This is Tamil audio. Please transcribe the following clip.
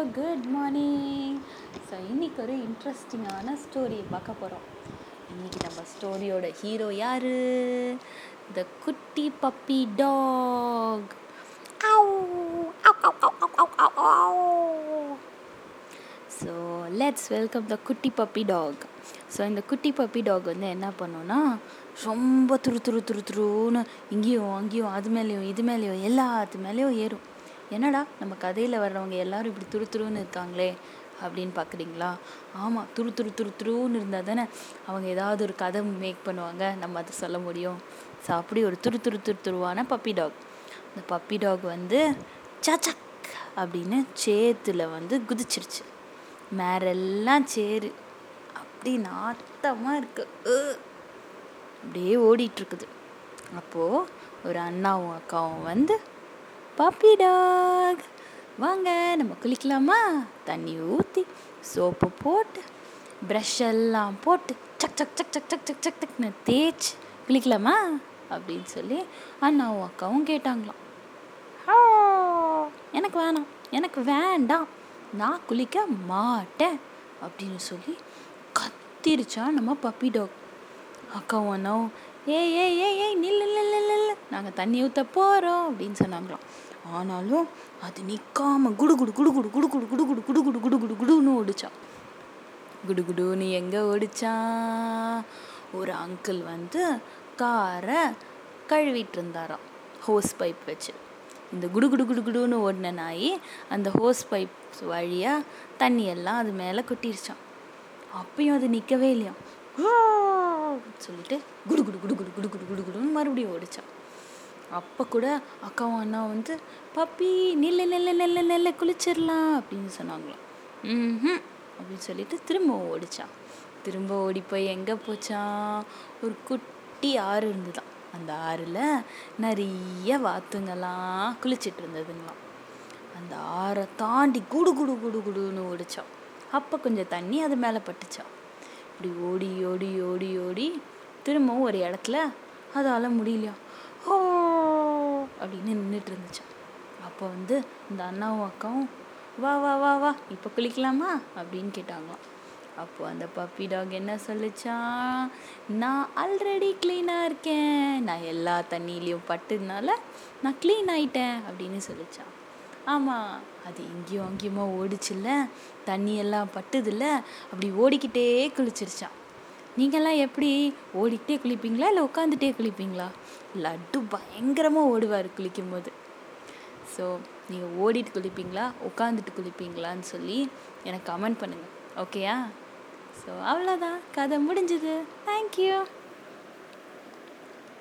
ஹலோ குட் மார்னிங் ஸோ இன்றைக்கி ஒரு இன்ட்ரெஸ்டிங்கான ஸ்டோரி பார்க்க போகிறோம் இன்றைக்கி நம்ம ஸ்டோரியோட ஹீரோ யார்? த குட்டி puppy dog so let's welcome the குட்டி பப்பி டாக் ஸோ இந்த குட்டி பப்பி டாக் வந்து என்ன பண்ணுன்னா ரொம்ப துரு துரு துரு துருன்னு இங்கேயும் அங்கேயும் அது மேலேயும் இது மேலேயும் எல்லாத்து மேலேயும் ஏறும். என்னடா நம்ம கதையில் வர்றவங்க எல்லாரும் இப்படி துரு துருன்னு இருக்காங்களே அப்படின்னு பார்க்குறீங்களா ஆமாம் துரு துரு துரு துருன்னு இருந்தால் தானே அவங்க ஏதாவது ஒரு கதை மேக் பண்ணுவாங்க நம்ம அதை சொல்ல முடியும். ஸோ அப்படி ஒரு துரு துரு துரு துருவான பப்பி டாக் இந்த பப்பி டாக் வந்து சச்சக் அப்படின்னு சேத்துல வந்து குதிச்சிருச்சு. மேரெல்லாம் சேரு அப்படி நாட்டமாக இருக்கு. அப்படியே ஓடிட்டுருக்குது அப்போது ஒரு அண்ணாவும் அக்காவும் வந்து பப்பி டாக் வாங்க நம்ம குளிக்கலாமா? தண்ணி ஊற்றி சோப்பு போட்டு ப்ரஷ் எல்லாம் போட்டு சக் சக் சக் சக் சக் சக் சக் சக்னு தேய்ச்சி குளிக்கலாமா? அப்படின்னு சொல்லி அண்ணாவும் அக்காவும் கேட்டாங்களாம். எனக்கு வேணாம் எனக்கு வேண்டாம் நான் குளிக்க மாட்டேன் அப்படின்னு சொல்லி கத்திருச்சா நம்ம பப்பி டாக் அக்காவும் அண்ணாவும் ஏய் ஏய் ஏய் ஏய் நில்லு நில்லு நில்லு நாங்கள் தண்ணி ஊற்ற போகிறோம் அப்படின்னு சொன்னாங்களாம் ஆனாலும் அது நிற்காம குடு குடு குடு குடு குடு குடு குடு குடு குடு குடு குடு குடு குடுன்னு ஓடிச்சான் குடு குடுன்னு எங்கே ஓடிச்சான் ஒரு அங்கிள் வந்து காரை கழுவிட்டு இருந்தாராம் ஹோஸ் பைப் வச்சு இந்த குடு குடு குடு குடுன்னு ஓடின நாய் அந்த ஹோஸ் பைப் வழியாக தண்ணி எல்லாம் அது மேலே கொட்டிருச்சான் அப்பயும் அது நிற்கவே இல்லையா சொல்லிட்டு குடு குடு குடு குடு குடு குடு குடு குடுன்னு மறுபடியும் ஓடிச்சான் அப்போ கூட அக்காவும் அண்ணா வந்து பப்பி நில்லு நில்லு நில்லு நில்லு குளிச்சிடலாம் அப்படின்னு சொன்னாங்களாம். ம் அப்படின்னு சொல்லிட்டு திரும்ப ஓடிச்சான் திரும்ப ஓடி போய் எங்கே போச்சான் ஒரு குட்டி ஆறு இருந்துதான் அந்த ஆறில் நிறைய வாத்துங்கெல்லாம் குளிச்சிட்டு இருந்ததுங்களாம். அந்த ஆறை தாண்டி குடு குடு குடு குடுன்னு ஓடிச்சான் அப்போ கொஞ்சம் தண்ணி அது மேலே பட்டுச்சான் இப்படி ஓடி ஓடி ஓடி ஓடி திரும்பவும் ஒரு இடத்துல அதால் முடியலையா? ஓ அப்படின்னு நின்றுட்டு இருந்துச்சான் அப்போ வந்து இந்த அண்ணாவும் அக்காவும் வா வா வா வா இப்போ குளிக்கலாமா? அப்படின்னு கேட்டாங்களாம். அப்போ அந்த பப்பி டாக் என்ன சொல்லிச்சா? நான் ஆல்ரெடி க்ளீனாக இருக்கேன். நான் எல்லா தண்ணியிலையும் பட்டதுனால நான் க்ளீன் ஆயிட்டேன் அப்படின்னு சொல்லிச்சான் ஆமாம் அது எங்கேயும் அங்கேயுமா ஓடிச்சுல்ல. தண்ணியெல்லாம் பட்டுதில்ல. அப்படி ஓடிக்கிட்டே குளிச்சிருச்சான் நீங்கள்லாம் எப்படி ஓடிக்கிட்டே குளிப்பீங்களா? இல்லை உட்காந்துட்டே குளிப்பீங்களா? லட்டு பயங்கரமாக ஓடுவார் குளிக்கும்போது. ஸோ நீங்கள் ஓடிட்டு குளிப்பீங்களா? உட்காந்துட்டு குளிப்பீங்களான்னு சொல்லி எனக்கு கமெண்ட் பண்ணுங்கள் ஓகேயா ஸோ அவ்வளோதான். கதை முடிஞ்சுது. தேங்க்யூ